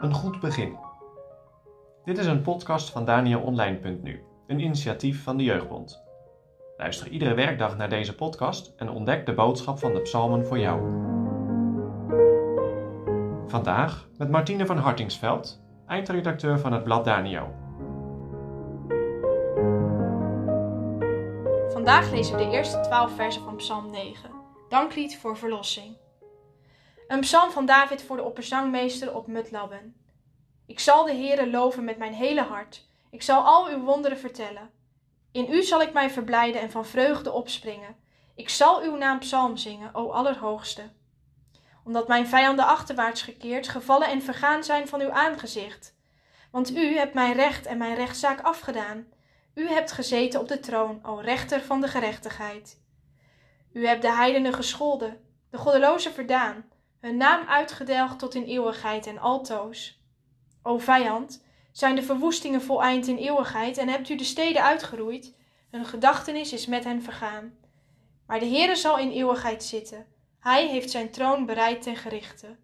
Een goed begin. Dit is een podcast van DanielOnline.nu, een initiatief van de Jeugdbond. Luister iedere werkdag naar deze podcast en ontdek de boodschap van de psalmen voor jou. Vandaag met Martine van Hartingsveld, eindredacteur van het blad Daniel. Vandaag lezen we de eerste twaalf versen van Psalm 9. Danklied voor verlossing. Een psalm van David voor de opperzangmeester op Mutlabben. Ik zal de Heere loven met mijn hele hart. Ik zal al uw wonderen vertellen. In u zal ik mij verblijden en van vreugde opspringen. Ik zal uw naam psalm zingen, o Allerhoogste. Omdat mijn vijanden achterwaarts gekeerd, gevallen en vergaan zijn van uw aangezicht. Want u hebt mijn recht en mijn rechtszaak afgedaan. U hebt gezeten op de troon, o rechter van de gerechtigheid. U hebt de heidenen gescholden, de goddelozen verdaan, hun naam uitgedelgd tot in eeuwigheid en altoos. O vijand, zijn de verwoestingen voleind in eeuwigheid en hebt u de steden uitgeroeid, hun gedachtenis is met hen vergaan. Maar de Heere zal in eeuwigheid zitten, hij heeft zijn troon bereid ten gerichte.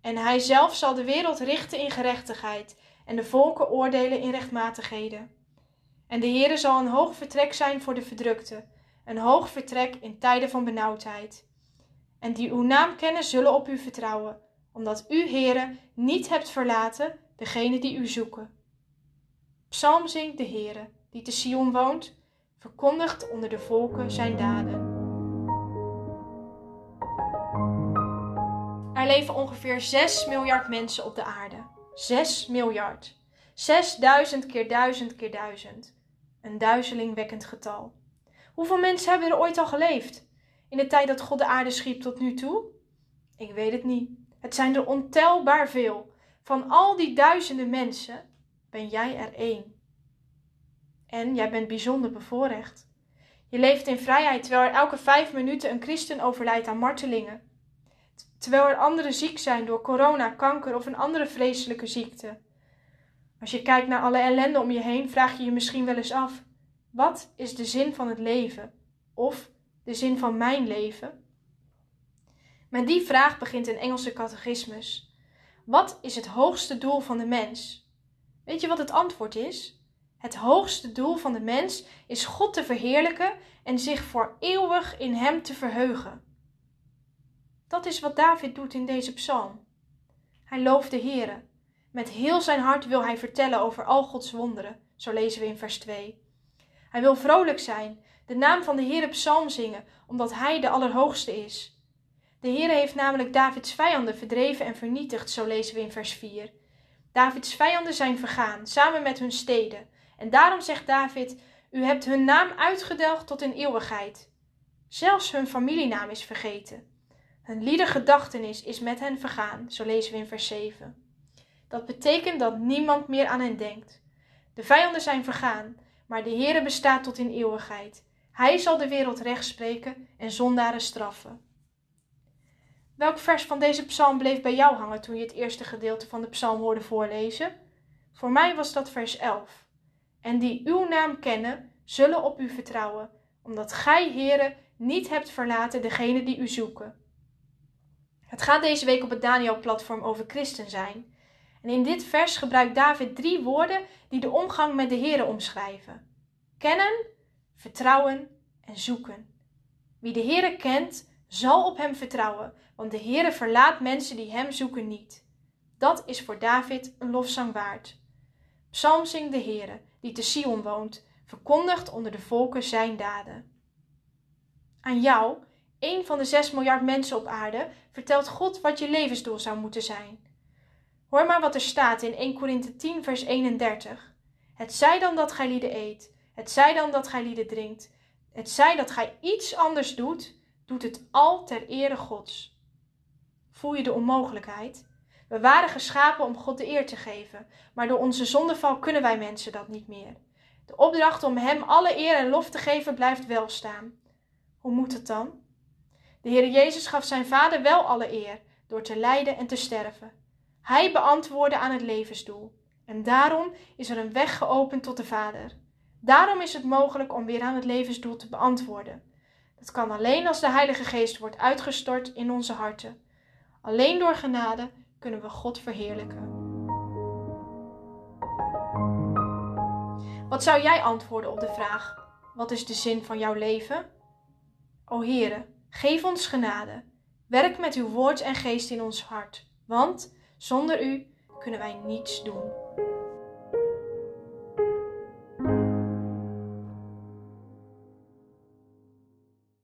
En hij zelf zal de wereld richten in gerechtigheid en de volken oordelen in rechtmatigheden. En de Heere zal een hoog vertrek zijn voor de verdrukte, een hoog vertrek in tijden van benauwdheid. En die uw naam kennen zullen op u vertrouwen, omdat u, Heere, niet hebt verlaten degene die u zoeken. Psalm zingt de Heere, die te Sion woont, verkondigt onder de volken zijn daden. Er leven ongeveer 6 miljard mensen op de aarde. 6 miljard. 6000 keer 1000 keer 1000. Een duizelingwekkend getal. Hoeveel mensen hebben er ooit al geleefd? In de tijd dat God de aarde schiep tot nu toe? Ik weet het niet. Het zijn er ontelbaar veel. Van al die duizenden mensen ben jij er één. En jij bent bijzonder bevoorrecht. Je leeft in vrijheid terwijl er elke vijf minuten een christen overlijdt aan martelingen. Terwijl er anderen ziek zijn door corona, kanker of een andere vreselijke ziekte. Als je kijkt naar alle ellende om je heen, vraag je je misschien wel eens af: wat is de zin van het leven? Of de zin van mijn leven? Met die vraag begint een Engelse catechismus. Wat is het hoogste doel van de mens? Weet je wat het antwoord is? Het hoogste doel van de mens is God te verheerlijken en zich voor eeuwig in Hem te verheugen. Dat is wat David doet in deze psalm. Hij looft de Heere. Met heel zijn hart wil hij vertellen over al Gods wonderen, zo lezen we in vers 2. Hij wil vrolijk zijn, de naam van de Heere psalm zingen, omdat Hij de Allerhoogste is. De Heere heeft namelijk Davids vijanden verdreven en vernietigd, zo lezen we in vers 4. Davids vijanden zijn vergaan, samen met hun steden. En daarom zegt David: U hebt hun naam uitgedelgd tot in eeuwigheid. Zelfs hun familienaam is vergeten. Hun liedergedachtenis is met hen vergaan, zo lezen we in vers 7. Dat betekent dat niemand meer aan hen denkt. De vijanden zijn vergaan, maar de Heere bestaat tot in eeuwigheid. Hij zal de wereld recht spreken en zondaren straffen. Welk vers van deze psalm bleef bij jou hangen toen je het eerste gedeelte van de psalm hoorde voorlezen? Voor mij was dat vers 11. En die uw naam kennen, zullen op u vertrouwen, omdat gij, Heere, niet hebt verlaten degene die u zoeken. Het gaat deze week op het Daniel-platform over christen zijn. En in dit vers gebruikt David drie woorden die de omgang met de Heere omschrijven. Kennen, vertrouwen en zoeken. Wie de Heere kent, zal op hem vertrouwen, want de Heere verlaat mensen die hem zoeken niet. Dat is voor David een lofzang waard. Psalm zingt de Heere, die te Sion woont, verkondigt onder de volken zijn daden. Aan jou, een van de zes miljard mensen op aarde, vertelt God wat je levensdoel zou moeten zijn. Hoor maar wat er staat in 1 Korinthe 10 vers 31. Het zij dan dat gij lieden eet, het zij dan dat gij lieden drinkt, het zij dat gij iets anders doet, doet het al ter ere Gods. Voel je de onmogelijkheid? We waren geschapen om God de eer te geven, maar door onze zondeval kunnen wij mensen dat niet meer. De opdracht om Hem alle eer en lof te geven blijft wel staan. Hoe moet het dan? De Heer Jezus gaf zijn Vader wel alle eer door te lijden en te sterven. Hij beantwoordde aan het levensdoel. En daarom is er een weg geopend tot de Vader. Daarom is het mogelijk om weer aan het levensdoel te beantwoorden. Dat kan alleen als de Heilige Geest wordt uitgestort in onze harten. Alleen door genade kunnen we God verheerlijken. Wat zou jij antwoorden op de vraag: wat is de zin van jouw leven? O Heere, geef ons genade. Werk met uw woord en geest in ons hart, want zonder u kunnen wij niets doen.